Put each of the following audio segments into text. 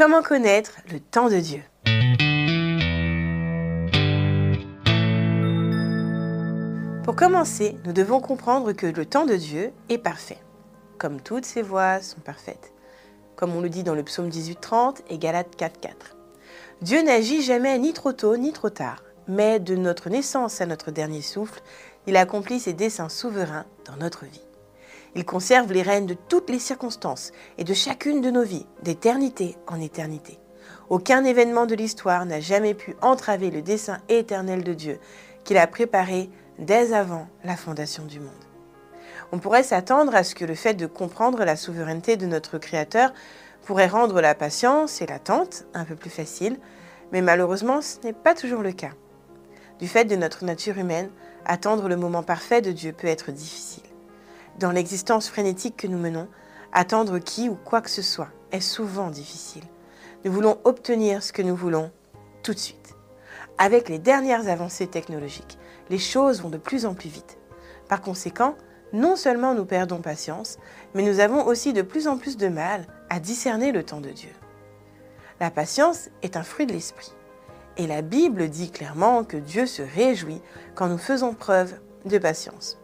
Comment connaître le temps de Dieu? Pour commencer, nous devons comprendre que le temps de Dieu est parfait, comme toutes ses voies sont parfaites, comme on le dit dans le psaume 18.30 et Galates 4.4. Dieu n'agit jamais ni trop tôt ni trop tard, mais de notre naissance à notre dernier souffle, il accomplit ses desseins souverains dans notre vie. Il conserve les rênes de toutes les circonstances et de chacune de nos vies, d'éternité en éternité. Aucun événement de l'histoire n'a jamais pu entraver le dessein éternel de Dieu qu'il a préparé dès avant la fondation du monde. On pourrait s'attendre à ce que le fait de comprendre la souveraineté de notre Créateur pourrait rendre la patience et l'attente un peu plus facile, mais malheureusement ce n'est pas toujours le cas. Du fait de notre nature humaine, attendre le moment parfait de Dieu peut être difficile. Dans l'existence frénétique que nous menons, attendre qui ou quoi que ce soit est souvent difficile. Nous voulons obtenir ce que nous voulons tout de suite. Avec les dernières avancées technologiques, les choses vont de plus en plus vite. Par conséquent, non seulement nous perdons patience, mais nous avons aussi de plus en plus de mal à discerner le temps de Dieu. La patience est un fruit de l'esprit. Et la Bible dit clairement que Dieu se réjouit quand nous faisons preuve de patience.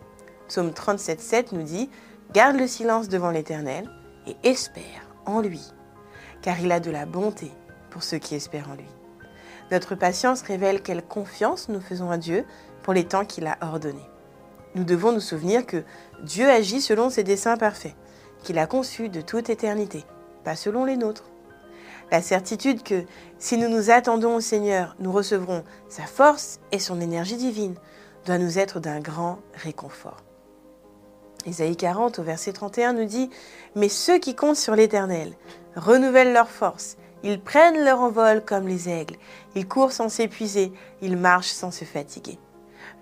Psaume 37,7 nous dit Garde le silence devant l'Éternel et espère en lui, car il a de la bonté pour ceux qui espèrent en lui. Notre patience révèle quelle confiance nous faisons à Dieu pour les temps qu'il a ordonnés. Nous devons nous souvenir que Dieu agit selon ses desseins parfaits, qu'il a conçus de toute éternité, pas selon les nôtres. La certitude que si nous nous attendons au Seigneur, nous recevrons sa force et son énergie divine doit nous être d'un grand réconfort. Ésaïe 40 au verset 31 nous dit Mais ceux qui comptent sur l'Éternel renouvellent leur force, ils prennent leur envol comme les aigles, ils courent sans s'épuiser, ils marchent sans se fatiguer.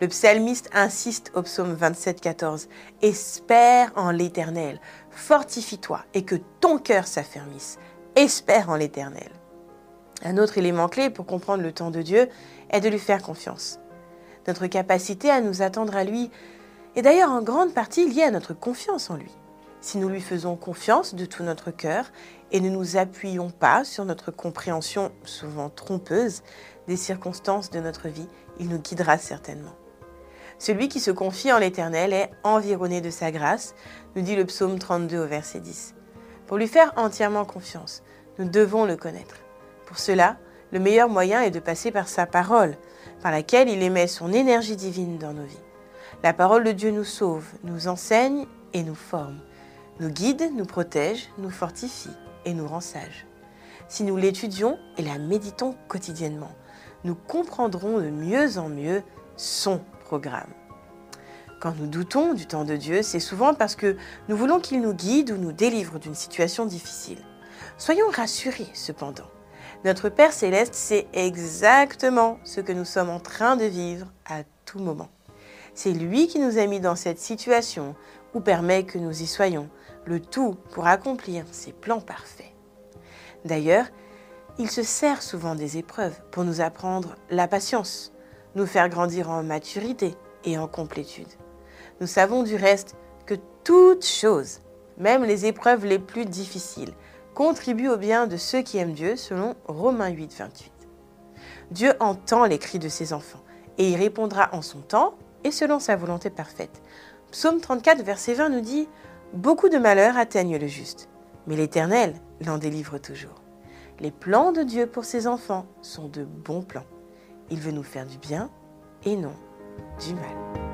Le psalmiste insiste au psaume 27, 14 Espère en l'Éternel, fortifie-toi et que ton cœur s'affermisse. Espère en l'Éternel. Un autre élément clé pour comprendre le temps de Dieu est de lui faire confiance. Notre capacité à nous attendre à lui est d'ailleurs en grande partie liée à notre confiance en lui. Si nous lui faisons confiance de tout notre cœur et ne nous appuyons pas sur notre compréhension souvent trompeuse des circonstances de notre vie, il nous guidera certainement. Celui qui se confie en l'Éternel est environné de sa grâce, nous dit le psaume 32 au verset 10. Pour lui faire entièrement confiance, nous devons le connaître. Pour cela, le meilleur moyen est de passer par sa parole, par laquelle il émet son énergie divine dans nos vies. La parole de Dieu nous sauve, nous enseigne et nous forme, nous guide, nous protège, nous fortifie et nous rend sages. Si nous l'étudions et la méditons quotidiennement, nous comprendrons de mieux en mieux son programme. Quand nous doutons du temps de Dieu, c'est souvent parce que nous voulons qu'il nous guide ou nous délivre d'une situation difficile. Soyons rassurés cependant. Notre Père céleste sait exactement ce que nous sommes en train de vivre à tout moment. C'est lui qui nous a mis dans cette situation ou permet que nous y soyons, le tout pour accomplir ses plans parfaits. D'ailleurs, il se sert souvent des épreuves pour nous apprendre la patience, nous faire grandir en maturité et en complétude. Nous savons du reste que toutes choses, même les épreuves les plus difficiles, contribuent au bien de ceux qui aiment Dieu selon Romains 8, 28. Dieu entend les cris de ses enfants et il répondra en son temps et selon sa volonté parfaite. Psaume 34, verset 20 nous dit Beaucoup de malheurs atteignent le juste, mais l'Éternel l'en délivre toujours. Les plans de Dieu pour ses enfants sont de bons plans. Il veut nous faire du bien et non du mal.